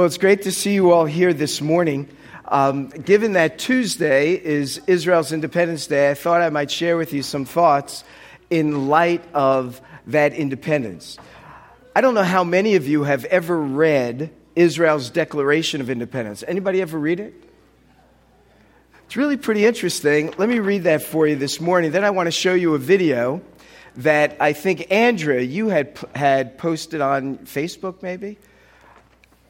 Well, it's great to see you all here this morning. Um, given that Tuesday is Israel's Independence Day, I thought I might share with you some thoughts in light of that independence. I don't know how many of you have ever read Israel's Declaration of Independence. Anybody ever read it? It's really pretty interesting. Let me read that for you this morning. Then I want to show you a video that I think Andrea you had had posted on Facebook maybe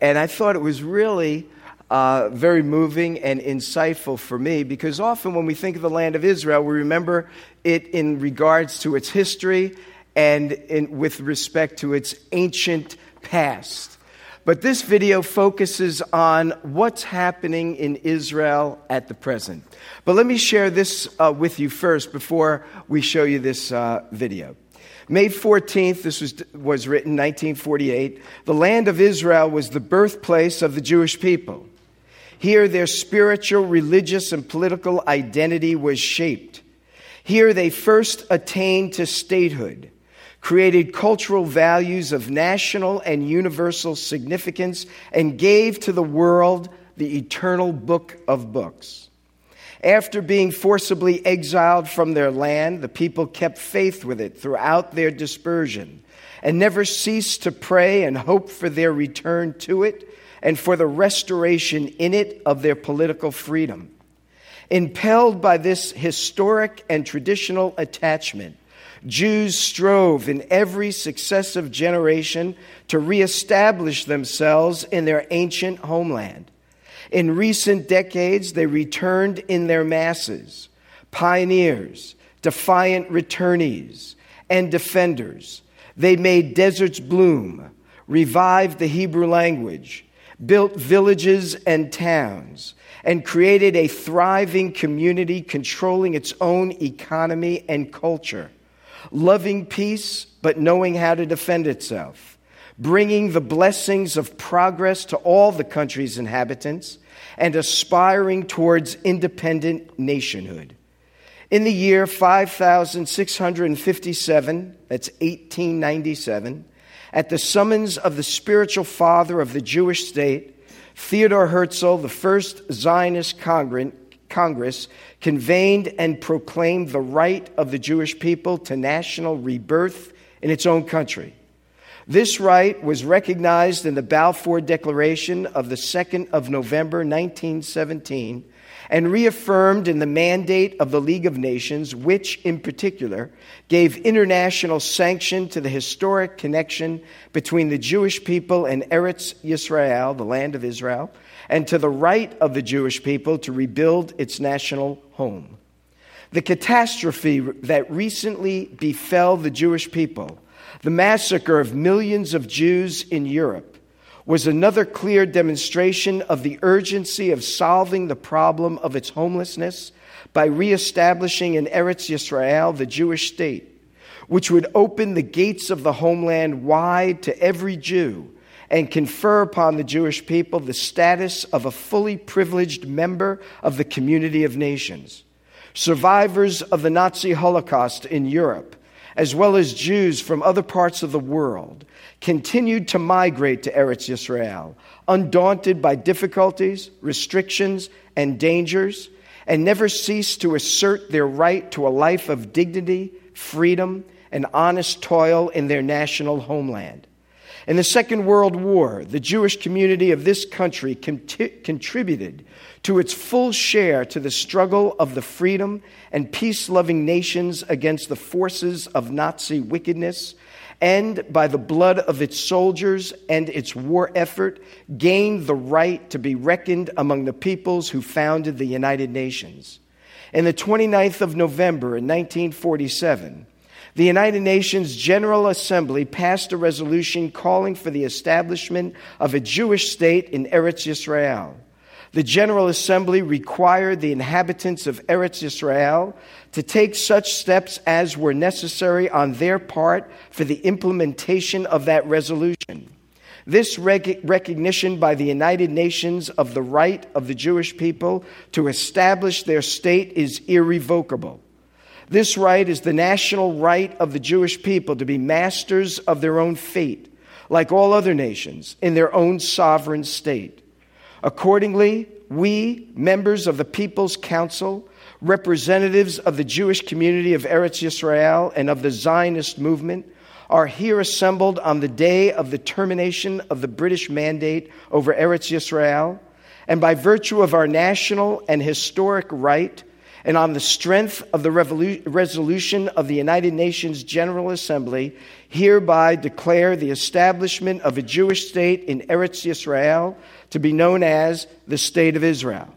and I thought it was really uh, very moving and insightful for me because often when we think of the land of Israel, we remember it in regards to its history and in, with respect to its ancient past. But this video focuses on what's happening in Israel at the present. But let me share this uh, with you first before we show you this uh, video. May 14th, this was, was written 1948. The land of Israel was the birthplace of the Jewish people. Here, their spiritual, religious, and political identity was shaped. Here, they first attained to statehood, created cultural values of national and universal significance, and gave to the world the eternal book of books. After being forcibly exiled from their land, the people kept faith with it throughout their dispersion and never ceased to pray and hope for their return to it and for the restoration in it of their political freedom. Impelled by this historic and traditional attachment, Jews strove in every successive generation to reestablish themselves in their ancient homeland. In recent decades, they returned in their masses, pioneers, defiant returnees, and defenders. They made deserts bloom, revived the Hebrew language, built villages and towns, and created a thriving community controlling its own economy and culture, loving peace but knowing how to defend itself, bringing the blessings of progress to all the country's inhabitants, and aspiring towards independent nationhood. In the year 5657, that's 1897, at the summons of the spiritual father of the Jewish state, Theodore Herzl, the first Zionist Congress, convened and proclaimed the right of the Jewish people to national rebirth in its own country. This right was recognized in the Balfour Declaration of the 2nd of November 1917 and reaffirmed in the mandate of the League of Nations, which in particular gave international sanction to the historic connection between the Jewish people and Eretz Yisrael, the land of Israel, and to the right of the Jewish people to rebuild its national home. The catastrophe that recently befell the Jewish people the massacre of millions of Jews in Europe was another clear demonstration of the urgency of solving the problem of its homelessness by reestablishing in Eretz Yisrael the Jewish state, which would open the gates of the homeland wide to every Jew and confer upon the Jewish people the status of a fully privileged member of the community of nations. Survivors of the Nazi Holocaust in Europe as well as Jews from other parts of the world, continued to migrate to Eretz Yisrael, undaunted by difficulties, restrictions, and dangers, and never ceased to assert their right to a life of dignity, freedom, and honest toil in their national homeland. In the Second World War, the Jewish community of this country contributed to its full share to the struggle of the freedom and peace loving nations against the forces of Nazi wickedness, and by the blood of its soldiers and its war effort, gained the right to be reckoned among the peoples who founded the United Nations. In the 29th of November in 1947, the United Nations General Assembly passed a resolution calling for the establishment of a Jewish state in Eretz Yisrael. The General Assembly required the inhabitants of Eretz Israel to take such steps as were necessary on their part for the implementation of that resolution. This rec- recognition by the United Nations of the right of the Jewish people to establish their state is irrevocable. This right is the national right of the Jewish people to be masters of their own fate like all other nations, in their own sovereign state. Accordingly, we, members of the People's Council, representatives of the Jewish community of Eretz Yisrael and of the Zionist movement, are here assembled on the day of the termination of the British mandate over Eretz Yisrael, and by virtue of our national and historic right, and on the strength of the resolution of the United Nations General Assembly, hereby declare the establishment of a Jewish state in Eretz Yisrael to be known as the State of Israel.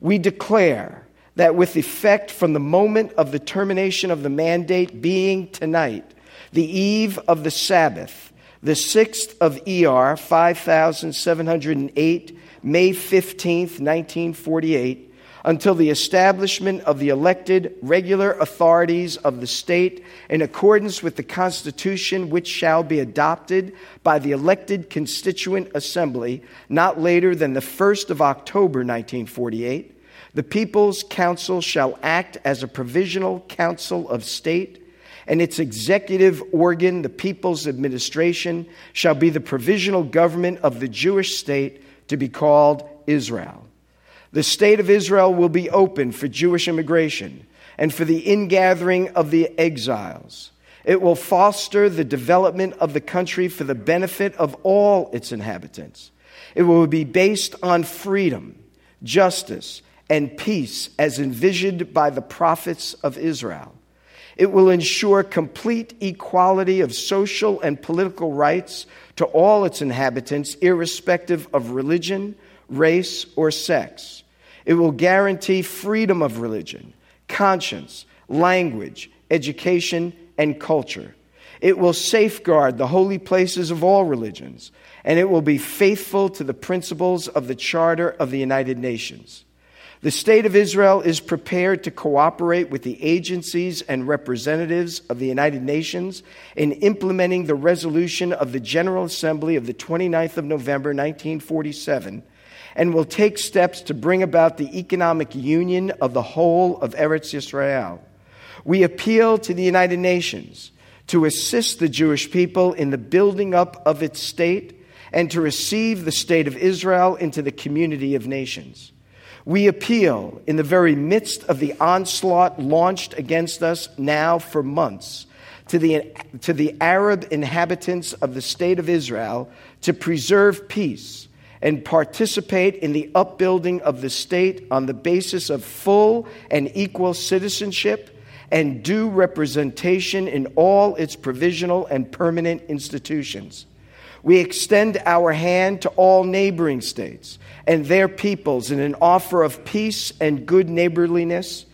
We declare that with effect from the moment of the termination of the mandate being tonight, the eve of the Sabbath, the 6th of ER 5708, May 15th, 1948, until the establishment of the elected regular authorities of the state in accordance with the Constitution, which shall be adopted by the elected Constituent Assembly not later than the 1st of October 1948. The People's Council shall act as a provisional council of state and its executive organ, the People's Administration, shall be the provisional government of the Jewish state to be called Israel. The state of Israel will be open for Jewish immigration and for the ingathering of the exiles. It will foster the development of the country for the benefit of all its inhabitants. It will be based on freedom, justice, and peace as envisioned by the prophets of Israel. It will ensure complete equality of social and political rights to all its inhabitants, irrespective of religion, race, or sex. It will guarantee freedom of religion, conscience, language, education, and culture. It will safeguard the holy places of all religions, and it will be faithful to the principles of the Charter of the United Nations. The State of Israel is prepared to cooperate with the agencies and representatives of the United Nations in implementing the resolution of the General Assembly of the 29th of November 1947 and will take steps to bring about the economic union of the whole of Eretz Yisrael. We appeal to the United Nations to assist the Jewish people in the building up of its state and to receive the state of Israel into the community of nations. We appeal in the very midst of the onslaught launched against us now for months to the, to the Arab inhabitants of the state of Israel to preserve peace and participate in the upbuilding of the state on the basis of full and equal citizenship and due representation in all its provisional and permanent institutions. We extend our hand to all neighboring states and their peoples in an offer of peace and good neighborliness,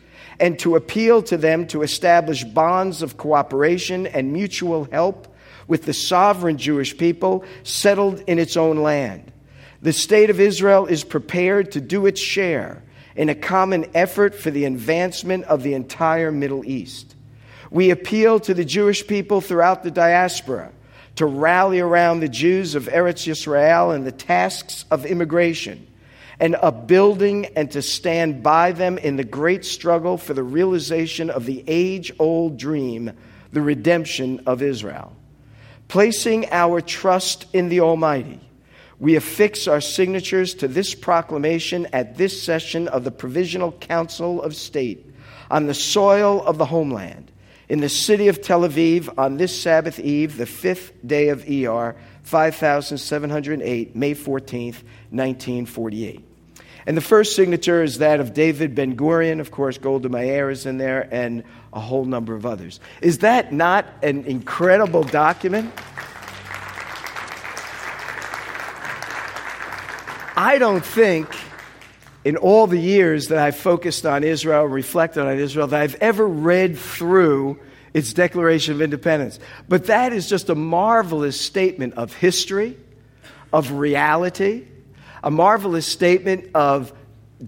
and to appeal to them to establish bonds of cooperation and mutual help with the sovereign Jewish people settled in its own land. The state of Israel is prepared to do its share in a common effort for the advancement of the entire Middle East. We appeal to the Jewish people throughout the diaspora to rally around the Jews of Eretz Yisrael in the tasks of immigration and upbuilding and to stand by them in the great struggle for the realization of the age old dream, the redemption of Israel. Placing our trust in the Almighty, we affix our signatures to this proclamation at this session of the Provisional Council of State on the soil of the homeland in the city of Tel Aviv on this Sabbath Eve, the fifth day of ER 5708, May 14th, 1948. And the first signature is that of David Ben Gurion. Of course, Golda Meir is in there, and a whole number of others. Is that not an incredible document? I don't think in all the years that I've focused on Israel, reflected on Israel, that I've ever read through its Declaration of Independence. But that is just a marvelous statement of history, of reality, a marvelous statement of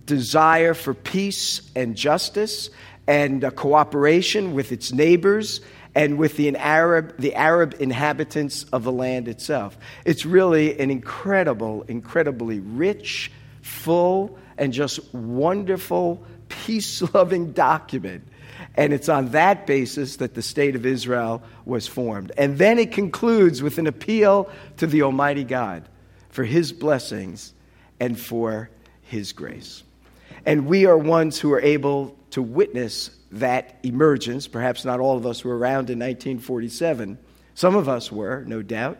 desire for peace and justice and uh, cooperation with its neighbors and with the Arab, the Arab inhabitants of the land itself. It's really an incredible, incredibly rich, full, and just wonderful, peace loving document. And it's on that basis that the state of Israel was formed. And then it concludes with an appeal to the Almighty God for his blessings and for his grace. And we are ones who are able to witness that emergence. Perhaps not all of us were around in 1947. Some of us were, no doubt.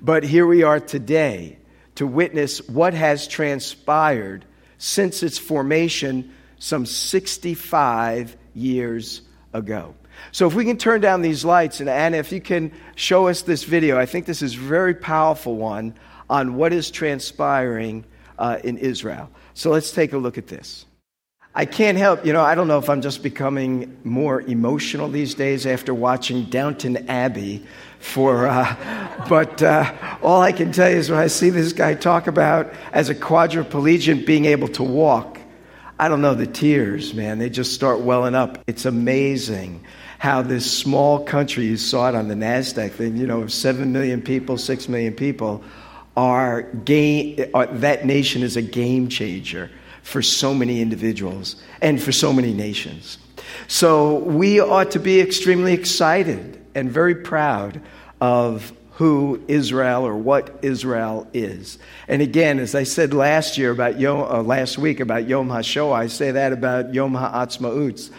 But here we are today to witness what has transpired since its formation some 65 years ago. So, if we can turn down these lights, and Anna, if you can show us this video, I think this is a very powerful one on what is transpiring uh, in Israel. So, let's take a look at this. I can't help, you know, I don't know if I'm just becoming more emotional these days after watching Downton Abbey for, uh, but uh, all I can tell you is when I see this guy talk about as a quadriplegic being able to walk, I don't know, the tears, man, they just start welling up. It's amazing how this small country, you saw it on the NASDAQ thing, you know, 7 million people, 6 million people, are game, are, that nation is a game changer for so many individuals and for so many nations. So we ought to be extremely excited and very proud of who Israel or what Israel is. And again, as I said last year about Yom, uh, last week about Yom HaShoah, I say that about Yom HaAtzmaut.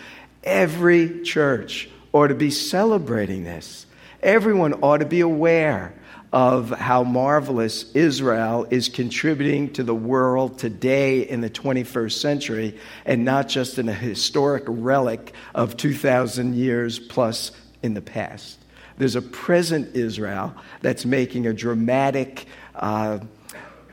Every church ought to be celebrating this. Everyone ought to be aware of how marvelous Israel is contributing to the world today in the 21st century and not just in a historic relic of 2,000 years plus in the past. There's a present Israel that's making a dramatic uh,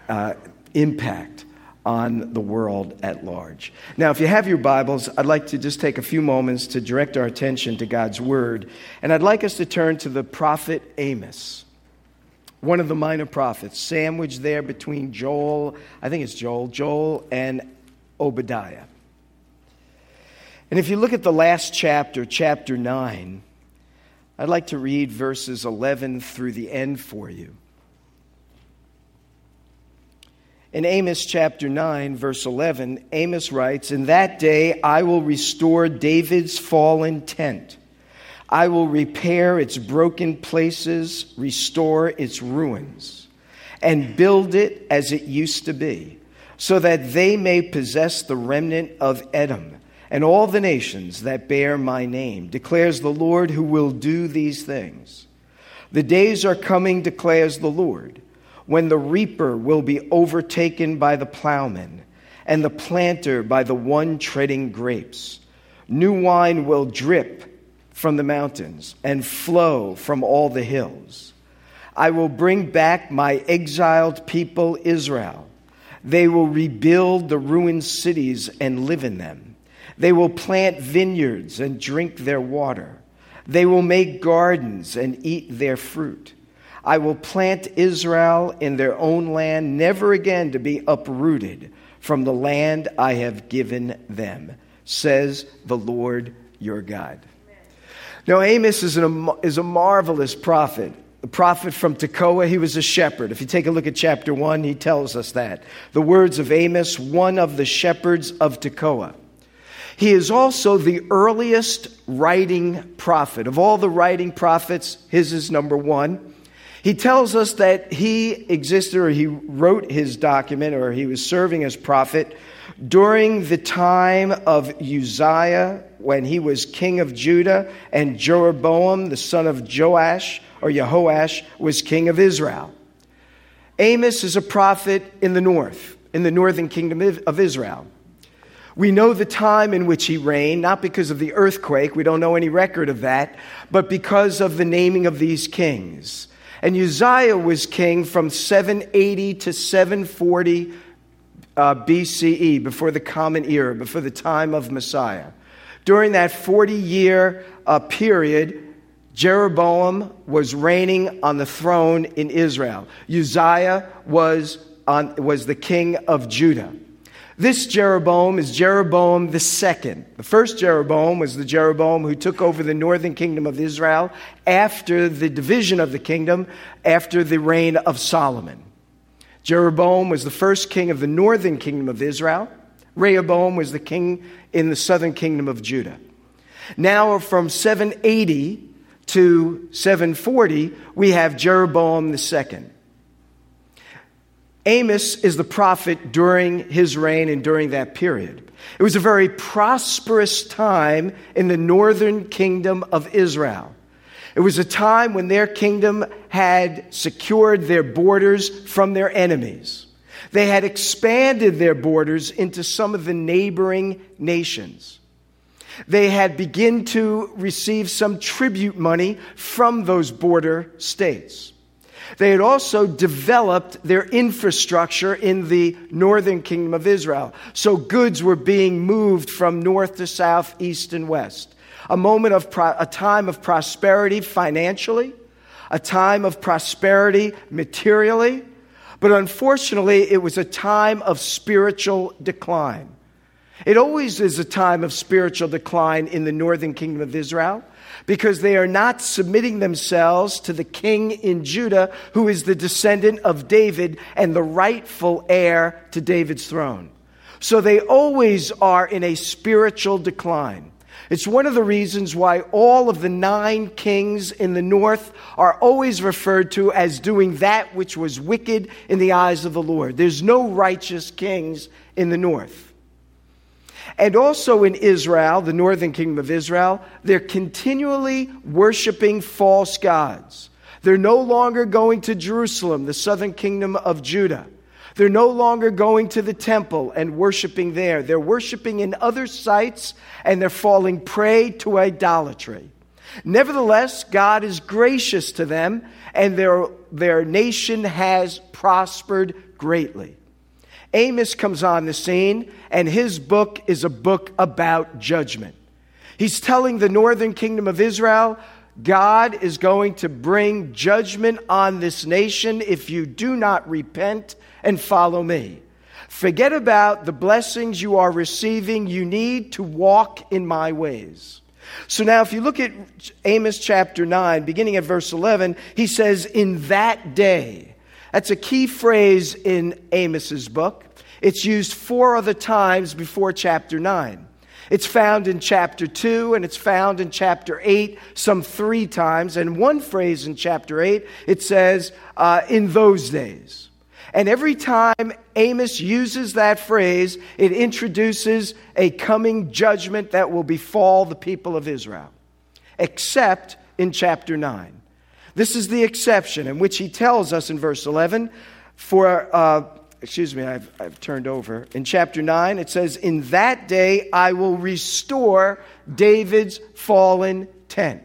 uh, impact on the world at large. Now, if you have your Bibles, I'd like to just take a few moments to direct our attention to God's Word. And I'd like us to turn to the prophet Amos, one of the minor prophets, sandwiched there between Joel, I think it's Joel, Joel and Obadiah. And if you look at the last chapter, chapter 9, I'd like to read verses 11 through the end for you. In Amos chapter 9, verse 11, Amos writes, In that day I will restore David's fallen tent. I will repair its broken places, restore its ruins, and build it as it used to be, so that they may possess the remnant of Edom and all the nations that bear my name, declares the Lord who will do these things. The days are coming, declares the Lord, when the reaper will be overtaken by the plowman, and the planter by the one treading grapes. New wine will drip from the mountains and flow from all the hills. I will bring back my exiled people, Israel. They will rebuild the ruined cities and live in them. They will plant vineyards and drink their water. They will make gardens and eat their fruit. I will plant Israel in their own land, never again to be uprooted from the land I have given them, says the Lord your God. Now, Amos is, an, is a marvelous prophet. A prophet from Tekoa, he was a shepherd. If you take a look at chapter 1, he tells us that. The words of Amos, one of the shepherds of Tekoa. He is also the earliest writing prophet. Of all the writing prophets, his is number one. He tells us that he existed or he wrote his document or he was serving as prophet during the time of Uzziah when he was king of Judah and Jeroboam, the son of Joash or Jehoash, was king of Israel. Amos is a prophet in the north, in the northern kingdom of Israel. We know the time in which he reigned, not because of the earthquake, we don't know any record of that, but because of the naming of these kings. And Uzziah was king from 780 to 740 uh, BCE, before the Common Era, before the time of Messiah. During that 40 year uh, period, Jeroboam was reigning on the throne in Israel. Uzziah was, on, was the king of Judah. This Jeroboam is Jeroboam the second. The first Jeroboam was the Jeroboam who took over the northern kingdom of Israel after the division of the kingdom, after the reign of Solomon. Jeroboam was the first king of the northern kingdom of Israel. Rehoboam was the king in the southern kingdom of Judah. Now, from 780 to 740, we have Jeroboam II. Amos is the prophet during his reign and during that period. It was a very prosperous time in the northern kingdom of Israel. It was a time when their kingdom had secured their borders from their enemies. They had expanded their borders into some of the neighboring nations. They had begun to receive some tribute money from those border states. They had also developed their infrastructure in the northern kingdom of Israel. So goods were being moved from north to south, east and west. A moment of pro- a time of prosperity financially, a time of prosperity materially, but unfortunately, it was a time of spiritual decline. It always is a time of spiritual decline in the northern kingdom of Israel because they are not submitting themselves to the king in Judah, who is the descendant of David and the rightful heir to David's throne. So they always are in a spiritual decline. It's one of the reasons why all of the nine kings in the north are always referred to as doing that which was wicked in the eyes of the Lord. There's no righteous kings in the north. And also in Israel, the northern kingdom of Israel, they're continually worshiping false gods. They're no longer going to Jerusalem, the southern kingdom of Judah. They're no longer going to the temple and worshiping there. They're worshiping in other sites and they're falling prey to idolatry. Nevertheless, God is gracious to them and their, their nation has prospered greatly. Amos comes on the scene, and his book is a book about judgment. He's telling the northern kingdom of Israel, God is going to bring judgment on this nation if you do not repent and follow me. Forget about the blessings you are receiving. You need to walk in my ways. So now, if you look at Amos chapter 9, beginning at verse 11, he says, In that day, that's a key phrase in Amos's book. It's used four other times before chapter 9. It's found in chapter 2 and it's found in chapter 8 some three times. And one phrase in chapter 8, it says, uh, in those days. And every time Amos uses that phrase, it introduces a coming judgment that will befall the people of Israel, except in chapter 9. This is the exception in which he tells us in verse 11 for, uh, excuse me, I've, I've turned over. In chapter 9, it says, In that day I will restore David's fallen tent.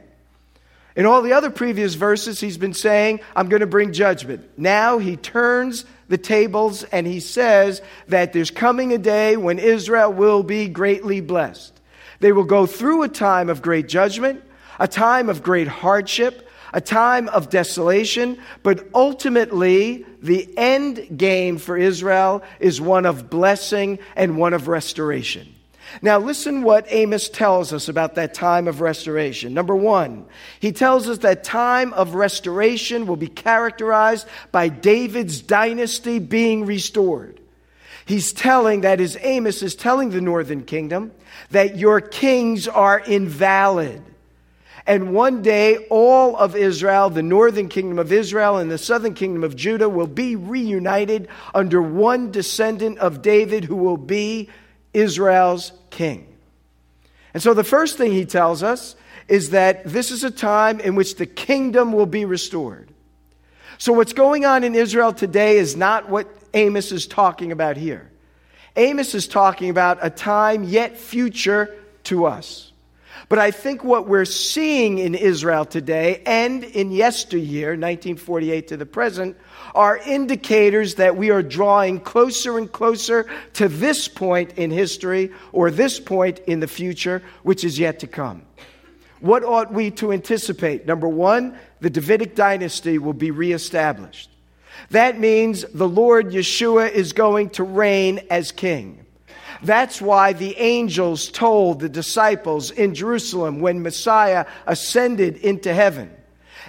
In all the other previous verses, he's been saying, I'm going to bring judgment. Now he turns the tables and he says that there's coming a day when Israel will be greatly blessed. They will go through a time of great judgment, a time of great hardship, a time of desolation, but ultimately the end game for Israel is one of blessing and one of restoration. Now, listen what Amos tells us about that time of restoration. Number one, he tells us that time of restoration will be characterized by David's dynasty being restored. He's telling, that is, Amos is telling the northern kingdom that your kings are invalid. And one day, all of Israel, the northern kingdom of Israel and the southern kingdom of Judah, will be reunited under one descendant of David who will be Israel's king. And so, the first thing he tells us is that this is a time in which the kingdom will be restored. So, what's going on in Israel today is not what Amos is talking about here. Amos is talking about a time yet future to us. But I think what we're seeing in Israel today and in yesteryear, 1948 to the present, are indicators that we are drawing closer and closer to this point in history or this point in the future, which is yet to come. What ought we to anticipate? Number one, the Davidic dynasty will be reestablished. That means the Lord Yeshua is going to reign as king. That's why the angels told the disciples in Jerusalem when Messiah ascended into heaven,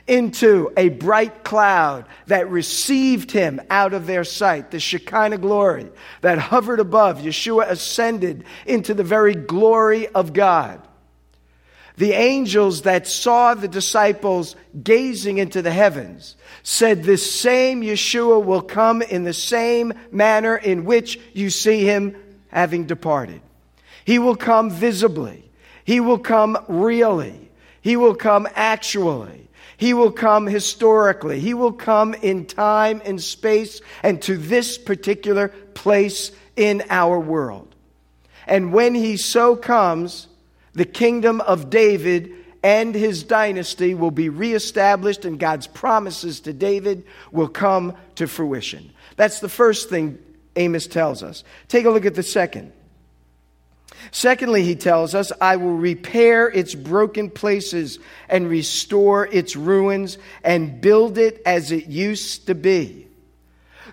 into a bright cloud that received him out of their sight, the Shekinah glory that hovered above. Yeshua ascended into the very glory of God. The angels that saw the disciples gazing into the heavens said, This same Yeshua will come in the same manner in which you see him having departed. He will come visibly, he will come really, he will come actually. He will come historically. He will come in time and space and to this particular place in our world. And when he so comes, the kingdom of David and his dynasty will be reestablished, and God's promises to David will come to fruition. That's the first thing Amos tells us. Take a look at the second. Secondly, he tells us, I will repair its broken places and restore its ruins and build it as it used to be.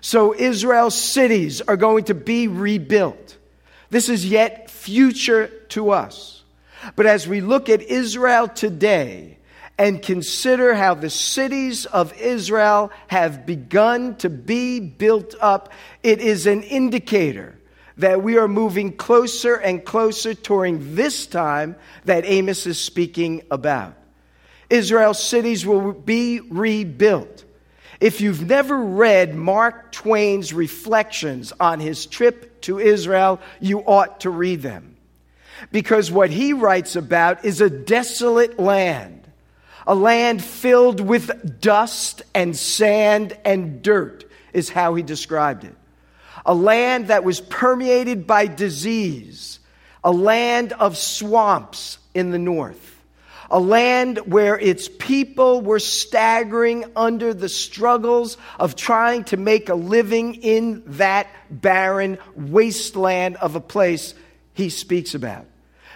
So Israel's cities are going to be rebuilt. This is yet future to us. But as we look at Israel today and consider how the cities of Israel have begun to be built up, it is an indicator that we are moving closer and closer during this time that Amos is speaking about. Israel's cities will be rebuilt. If you've never read Mark Twain's reflections on his trip to Israel, you ought to read them. Because what he writes about is a desolate land, a land filled with dust and sand and dirt, is how he described it. A land that was permeated by disease, a land of swamps in the north a land where its people were staggering under the struggles of trying to make a living in that barren wasteland of a place he speaks about.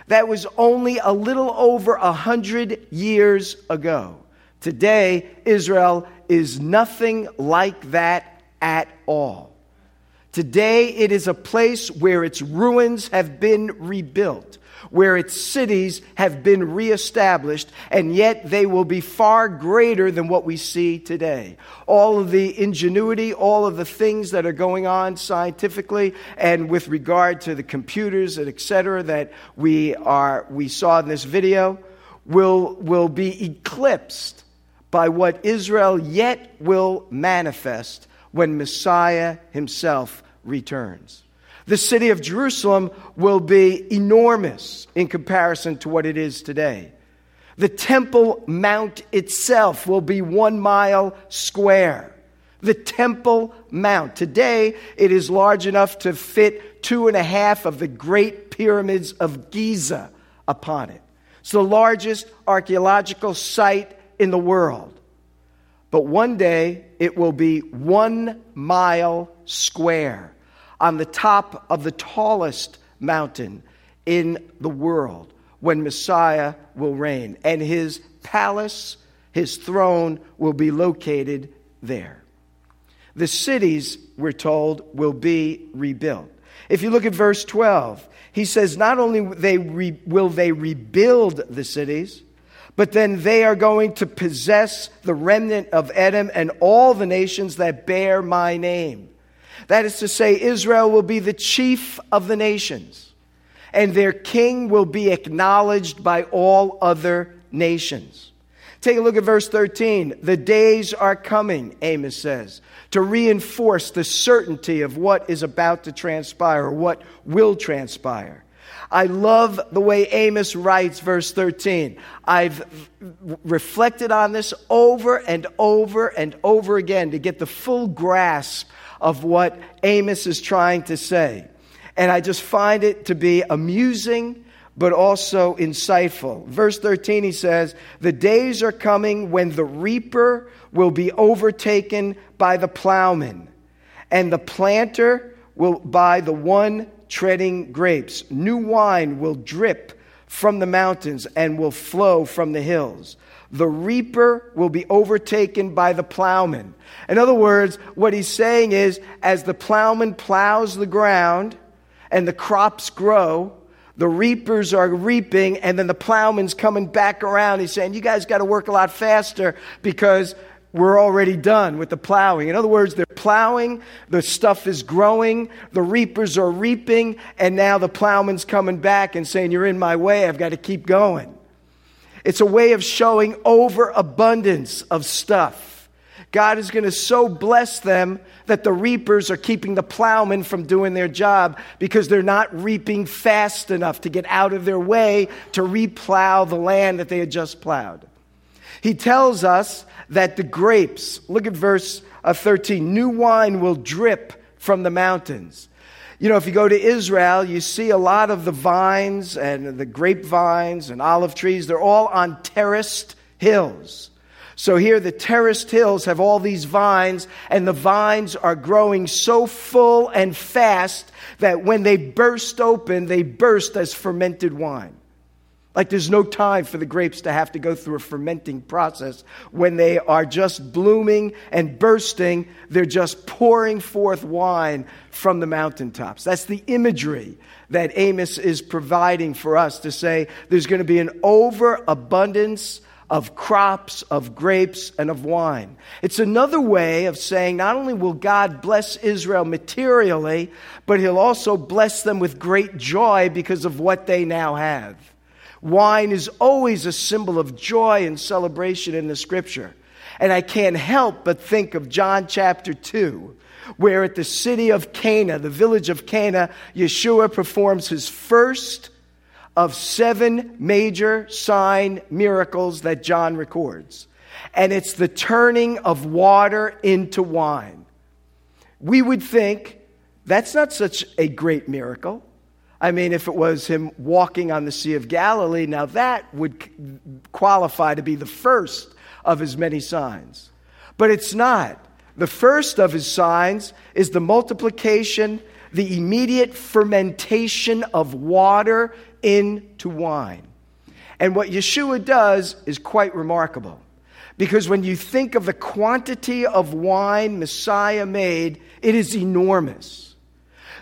That was only a little over a hundred years ago. Today, Israel is nothing like that at all. Today, it is a place where its ruins have been rebuilt where its cities have been reestablished, and yet they will be far greater than what we see today. All of the ingenuity, all of the things that are going on scientifically, and with regard to the computers and et cetera that we, are, we saw in this video, will, will be eclipsed by what Israel yet will manifest when Messiah himself returns. The city of Jerusalem will be enormous in comparison to what it is today. The Temple Mount itself will be one mile square. The Temple Mount. Today, it is large enough to fit two and a half of the great pyramids of Giza upon it. It's the largest archaeological site in the world. But one day, it will be one mile square on the top of the tallest mountain in the world when Messiah will reign. And his palace, his throne, will be located there. The cities, we're told, will be rebuilt. If you look at verse 12, he says, Not only will they rebuild the cities, but then they are going to possess the remnant of Edom and all the nations that bear my name. That is to say, Israel will be the chief of the nations, and their king will be acknowledged by all other nations. Take a look at verse 13. The days are coming, Amos says, to reinforce the certainty of what is about to transpire, what will transpire. I love the way Amos writes, verse 13. I've reflected on this over and over and over again to get the full grasp of what Amos is trying to say. And I just find it to be amusing, but also insightful. Verse 13, he says, The days are coming when the reaper will be overtaken by the plowman, and the planter will by the one treading grapes. New wine will drip from the mountains and will flow from the hills the reaper will be overtaken by the plowman. In other words, what he's saying is as the plowman plows the ground and the crops grow, the reapers are reaping, and then the plowman's coming back around. He's saying, You guys got to work a lot faster because we're already done with the plowing. In other words, they're plowing, the stuff is growing, the reapers are reaping, and now the plowman's coming back and saying, You're in my way, I've got to keep going. It's a way of showing overabundance of stuff. God is going to so bless them that the reapers are keeping the plowmen from doing their job because they're not reaping fast enough to get out of their way to replow the land that they had just plowed. He tells us that the grapes, look at verse uh, 13, new wine will drip from the mountains. You know, if you go to Israel, you see a lot of the vines and the grapevines and olive trees, they're all on terraced hills. So here, the terraced hills have all these vines, and the vines are growing so full and fast that when they burst open, they burst as fermented wine. Like there's no time for the grapes to have to go through a fermenting process. When they are just blooming and bursting, they're just pouring forth wine from the mountaintops. That's the imagery that Amos is providing for us to say there's going to be an overabundance of crops, of grapes, and of wine. It's another way of saying not only will God bless Israel materially, but he'll also bless them with great joy because of what they now have. Wine is always a symbol of joy and celebration in the scripture. And I can't help but think of John chapter 2, where at the city of Cana, the village of Cana, Yeshua performs his first of seven major sign miracles that John records. And it's the turning of water into wine. We would think that's not such a great miracle. I mean, if it was him walking on the Sea of Galilee, now that would qualify to be the first of his many signs. But it's not. The first of his signs is the multiplication, the immediate fermentation of water into wine. And what Yeshua does is quite remarkable. Because when you think of the quantity of wine Messiah made, it is enormous.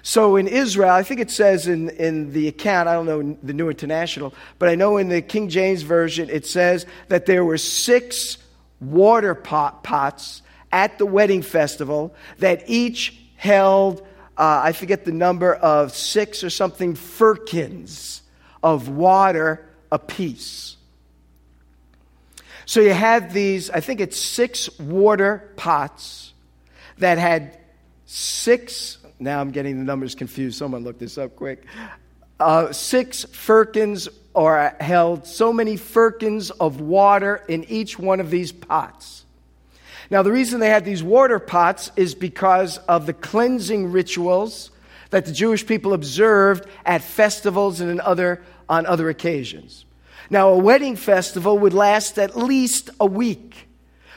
So in Israel, I think it says in, in the account, I don't know the New International, but I know in the King James Version, it says that there were six water pot, pots at the wedding festival that each held, uh, I forget the number of six or something firkins of water apiece. So you have these, I think it's six water pots that had six now I'm getting the numbers confused. Someone look this up quick. Uh, six firkins are held, so many firkins of water in each one of these pots. Now, the reason they had these water pots is because of the cleansing rituals that the Jewish people observed at festivals and in other, on other occasions. Now, a wedding festival would last at least a week.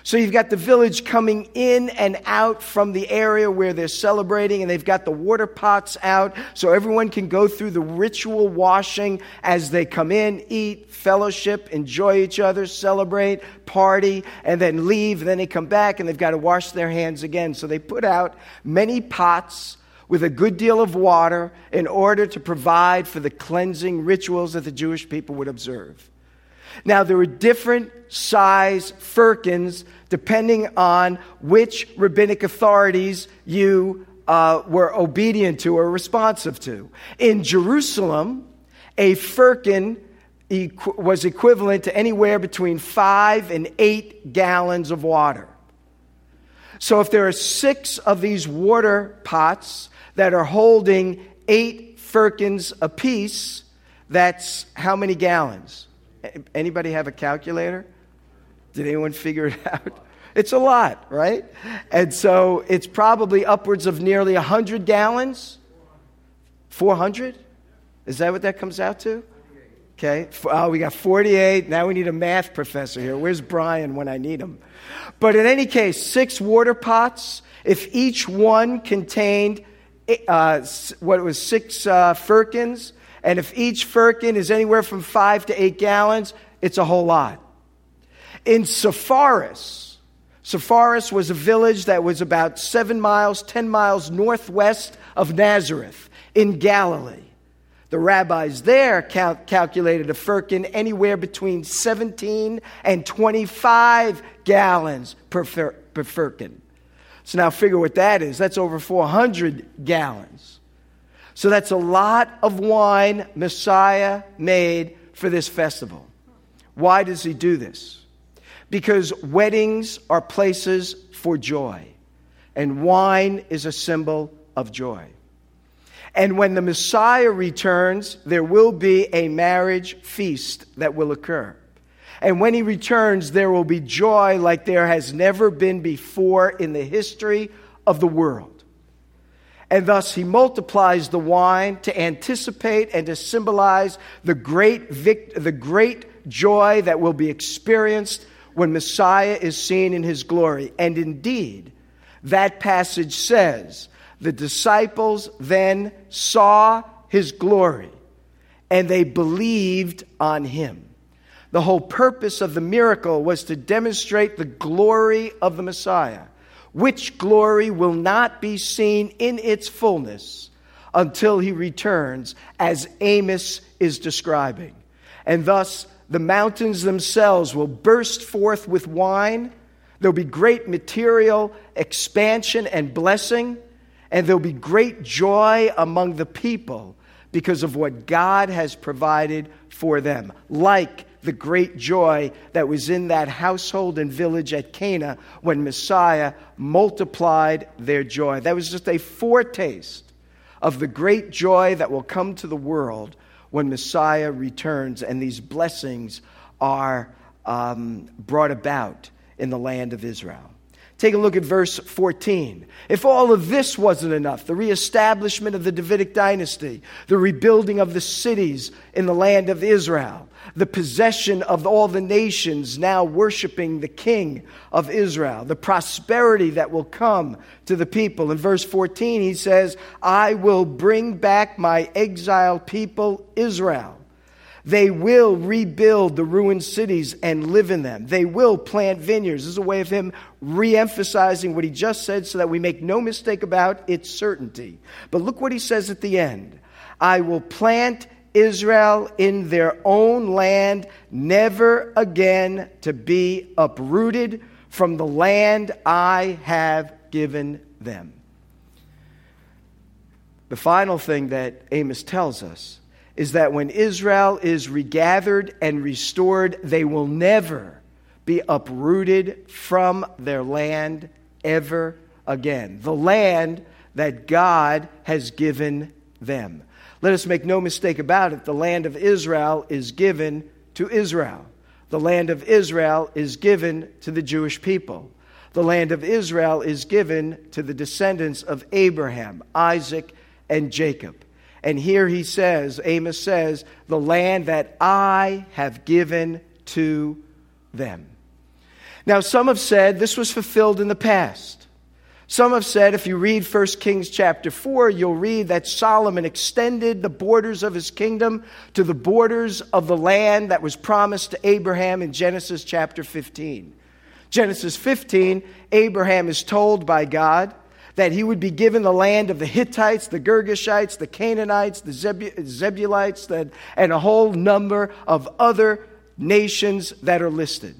So you've got the village coming in and out from the area where they're celebrating, and they've got the water pots out so everyone can go through the ritual washing as they come in, eat, fellowship, enjoy each other, celebrate, party, and then leave. And then they come back and they've got to wash their hands again. So they put out many pots with a good deal of water in order to provide for the cleansing rituals that the Jewish people would observe. Now, there were different size firkins depending on which rabbinic authorities you uh, were obedient to or responsive to. In Jerusalem, a firkin equ- was equivalent to anywhere between five and eight gallons of water. So, if there are six of these water pots that are holding eight firkins apiece, that's how many gallons? Anybody have a calculator? Did anyone figure it out? It's a lot, right? And so it's probably upwards of nearly 100 gallons. 400? Is that what that comes out to? Okay. Oh, we got 48. Now we need a math professor here. Where's Brian when I need him? But in any case, six water pots. If each one contained uh, what was six uh, firkins, and if each firkin is anywhere from five to eight gallons, it's a whole lot. In Sepphoris, Sepphoris was a village that was about seven miles, ten miles northwest of Nazareth in Galilee. The rabbis there cal- calculated a firkin anywhere between 17 and 25 gallons per, fir- per firkin. So now figure what that is. That's over 400 gallons. So that's a lot of wine Messiah made for this festival. Why does he do this? Because weddings are places for joy, and wine is a symbol of joy. And when the Messiah returns, there will be a marriage feast that will occur. And when he returns, there will be joy like there has never been before in the history of the world. And thus he multiplies the wine to anticipate and to symbolize the great, vict- the great joy that will be experienced when Messiah is seen in his glory. And indeed, that passage says the disciples then saw his glory and they believed on him. The whole purpose of the miracle was to demonstrate the glory of the Messiah which glory will not be seen in its fullness until he returns, as Amos is describing. And thus, the mountains themselves will burst forth with wine. There'll be great material expansion and blessing, and there'll be great joy among the people because of what God has provided for them, like the great joy that was in that household and village at Cana when Messiah multiplied their joy. That was just a foretaste of the great joy that will come to the world when Messiah returns and these blessings are um, brought about in the land of Israel. Take a look at verse 14. If all of this wasn't enough, the reestablishment of the Davidic dynasty, the rebuilding of the cities in the land of Israel, the possession of all the nations now worshiping the king of Israel, the prosperity that will come to the people. In verse 14, he says, I will bring back my exiled people, Israel they will rebuild the ruined cities and live in them. They will plant vineyards. This is a way of him re emphasizing what he just said so that we make no mistake about its certainty. But look what he says at the end I will plant Israel in their own land, never again to be uprooted from the land I have given them. The final thing that Amos tells us is that when Israel is regathered and restored, they will never be uprooted from their land ever again. The land that God has given them. Let us make no mistake about it the land of Israel is given to Israel. The land of Israel is given to the Jewish people. The land of Israel is given to the descendants of Abraham, Isaac, and Jacob. And here he says, Amos says, the land that I have given to them. Now, some have said this was fulfilled in the past. Some have said, if you read 1 Kings chapter 4, you'll read that Solomon extended the borders of his kingdom to the borders of the land that was promised to Abraham in Genesis chapter 15. Genesis 15, Abraham is told by God that he would be given the land of the Hittites, the Girgashites, the Canaanites, the Jebusites, and a whole number of other nations that are listed.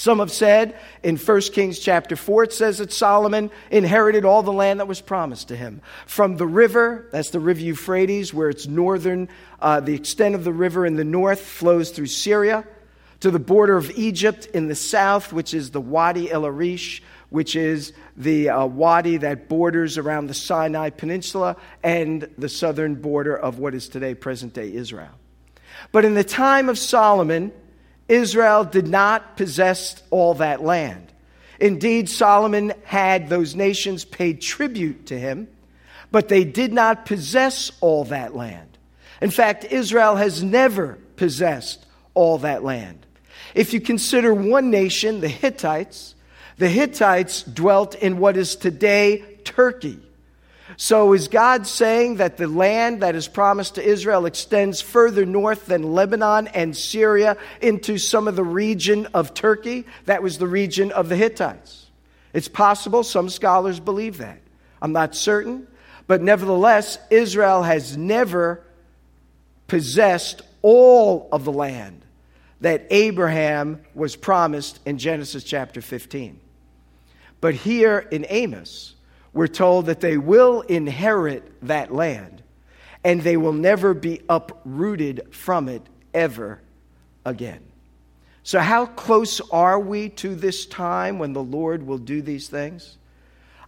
Some have said in 1 Kings chapter 4, it says that Solomon inherited all the land that was promised to him. From the river, that's the river Euphrates, where it's northern, uh, the extent of the river in the north flows through Syria, to the border of Egypt in the south, which is the Wadi El Arish, which is the uh, wadi that borders around the Sinai Peninsula and the southern border of what is today present day Israel. But in the time of Solomon, Israel did not possess all that land. Indeed, Solomon had those nations pay tribute to him, but they did not possess all that land. In fact, Israel has never possessed all that land. If you consider one nation, the Hittites, the Hittites dwelt in what is today Turkey. So, is God saying that the land that is promised to Israel extends further north than Lebanon and Syria into some of the region of Turkey? That was the region of the Hittites. It's possible, some scholars believe that. I'm not certain, but nevertheless, Israel has never possessed all of the land that Abraham was promised in Genesis chapter 15. But here in Amos, we're told that they will inherit that land and they will never be uprooted from it ever again. So, how close are we to this time when the Lord will do these things?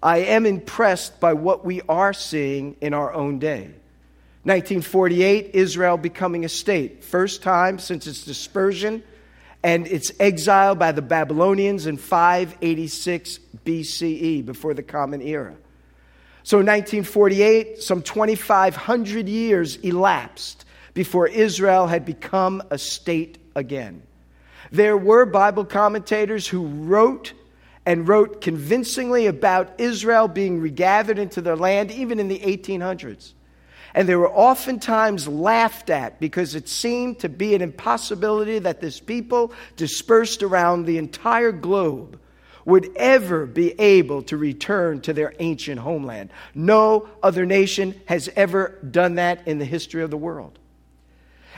I am impressed by what we are seeing in our own day. 1948, Israel becoming a state, first time since its dispersion and its exile by the Babylonians in 586 BCE, before the Common Era. So, in 1948, some 2,500 years elapsed before Israel had become a state again. There were Bible commentators who wrote and wrote convincingly about Israel being regathered into their land, even in the 1800s. And they were oftentimes laughed at because it seemed to be an impossibility that this people dispersed around the entire globe would ever be able to return to their ancient homeland. No other nation has ever done that in the history of the world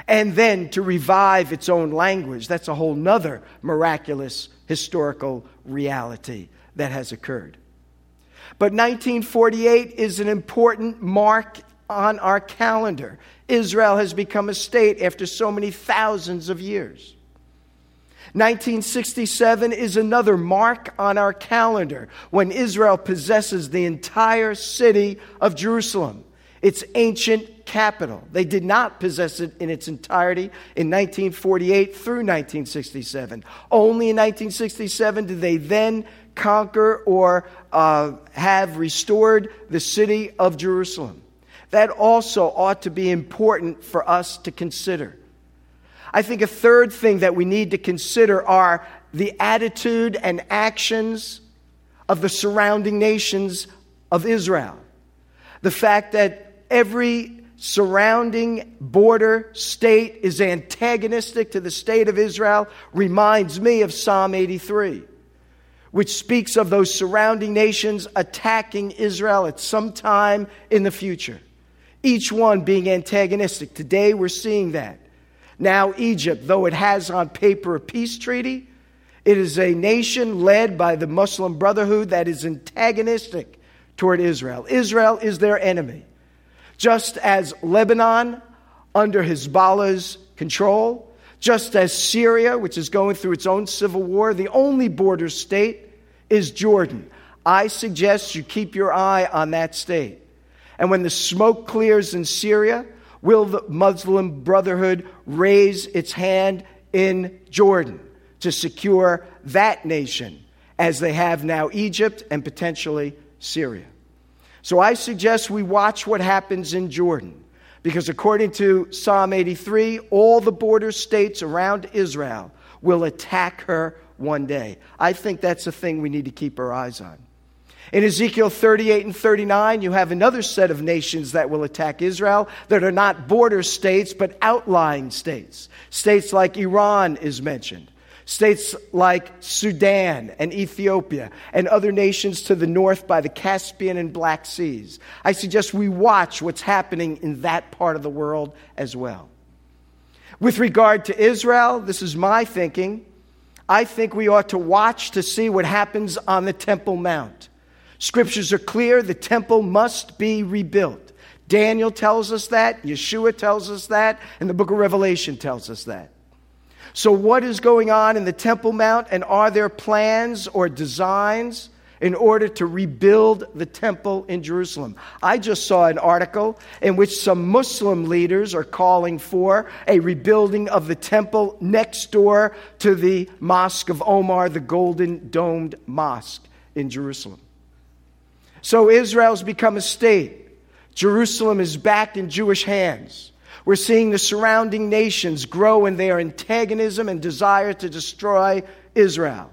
and then to revive its own language. That's a whole nother miraculous historical reality that has occurred. But 1948 is an important mark on our calendar. Israel has become a state after so many thousands of years. 1967 is another mark on our calendar when Israel possesses the entire city of Jerusalem its ancient capital. They did not possess it in its entirety in 1948 through 1967. Only in 1967 did they then conquer or uh, have restored the city of Jerusalem. That also ought to be important for us to consider. I think a third thing that we need to consider are the attitude and actions of the surrounding nations of Israel. The fact that every surrounding border state is antagonistic to the state of Israel reminds me of Psalm 83, which speaks of those surrounding nations attacking Israel at some time in the future, each one being antagonistic. Today we're seeing that. Now, Egypt, though it has on paper a peace treaty, it is a nation led by the Muslim Brotherhood that is antagonistic toward Israel. Israel is their enemy. Just as Lebanon, under Hezbollah's control, just as Syria, which is going through its own civil war, the only border state is Jordan. I suggest you keep your eye on that state. And when the smoke clears in Syria, will the Muslim Brotherhood raise its hand in Jordan to secure that nation as they have now Egypt and potentially Syria? So I suggest we watch what happens in Jordan. Because according to Psalm 83, all the border states around Israel will attack her one day. I think that's a thing we need to keep our eyes on. In Ezekiel 38 and 39, you have another set of nations that will attack Israel that are not border states, but outlying states. States like Iran is mentioned. States like Sudan and Ethiopia and other nations to the north by the Caspian and Black Seas. I suggest we watch what's happening in that part of the world as well. With regard to Israel, this is my thinking. I think we ought to watch to see what happens on the Temple Mount. Scriptures are clear the temple must be rebuilt. Daniel tells us that, Yeshua tells us that, and the book of Revelation tells us that. So, what is going on in the Temple Mount, and are there plans or designs in order to rebuild the temple in Jerusalem? I just saw an article in which some Muslim leaders are calling for a rebuilding of the temple next door to the Mosque of Omar, the golden domed mosque in Jerusalem. So, Israel's become a state. Jerusalem is back in Jewish hands. We're seeing the surrounding nations grow in their antagonism and desire to destroy Israel.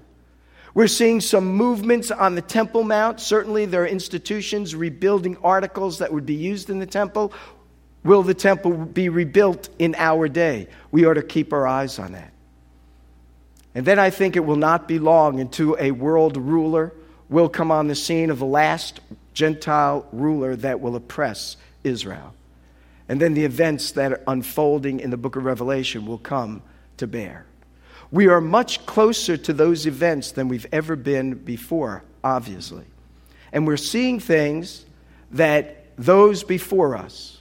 We're seeing some movements on the Temple Mount. Certainly, there are institutions rebuilding articles that would be used in the temple. Will the temple be rebuilt in our day? We ought to keep our eyes on that. And then I think it will not be long until a world ruler will come on the scene of the last Gentile ruler that will oppress Israel. And then the events that are unfolding in the book of Revelation will come to bear. We are much closer to those events than we've ever been before, obviously. And we're seeing things that those before us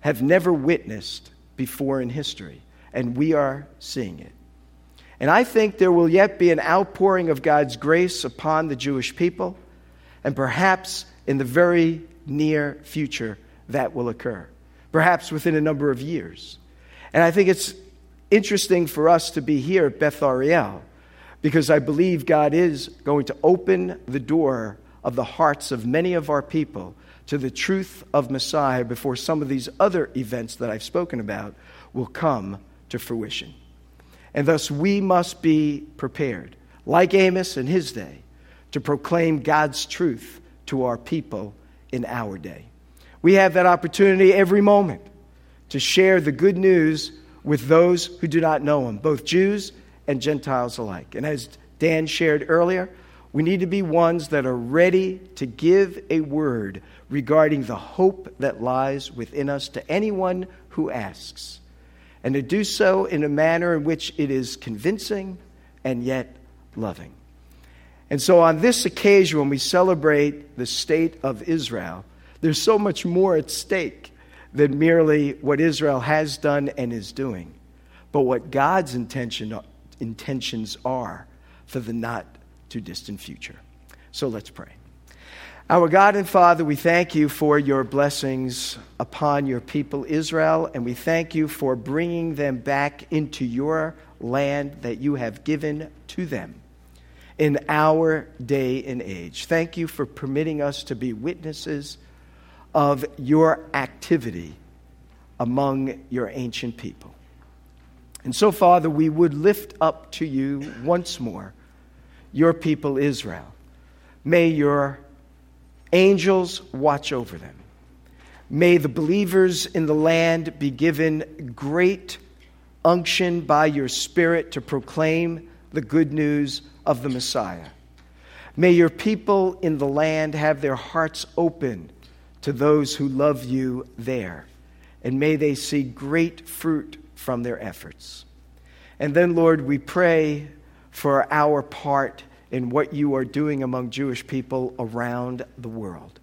have never witnessed before in history. And we are seeing it. And I think there will yet be an outpouring of God's grace upon the Jewish people, and perhaps in the very near future that will occur, perhaps within a number of years. And I think it's interesting for us to be here at Beth Ariel because I believe God is going to open the door of the hearts of many of our people to the truth of Messiah before some of these other events that I've spoken about will come to fruition. And thus, we must be prepared, like Amos in his day, to proclaim God's truth to our people in our day. We have that opportunity every moment to share the good news with those who do not know Him, both Jews and Gentiles alike. And as Dan shared earlier, we need to be ones that are ready to give a word regarding the hope that lies within us to anyone who asks, and to do so in a manner in which it is convincing and yet loving. And so, on this occasion, when we celebrate the state of Israel, there's so much more at stake than merely what Israel has done and is doing, but what God's intention, intentions are for the not too distant future. So let's pray. Our God and Father, we thank you for your blessings upon your people Israel, and we thank you for bringing them back into your land that you have given to them in our day and age. Thank you for permitting us to be witnesses of your activity among your ancient people. And so, Father, we would lift up to you once more your people Israel. May your angels watch over them. May the believers in the land be given great unction by your Spirit to proclaim the good news of the Messiah. May your people in the land have their hearts open to those who love you there, and may they see great fruit from their efforts. And then, Lord, we pray for our part in what you are doing among Jewish people around the world.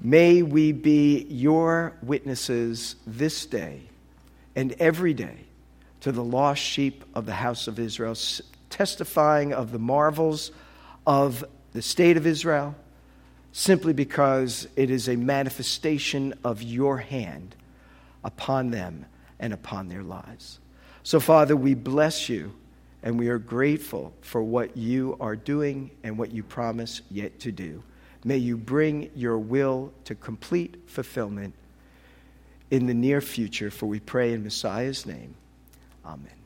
May we be your witnesses this day and every day to the lost sheep of the house of Israel, testifying of the marvels of the state of Israel simply because it is a manifestation of your hand upon them and upon their lives. So, Father, we bless you and we are grateful for what you are doing and what you promise yet to do. May you bring your will to complete fulfillment in the near future, for we pray in Messiah's name. Amen.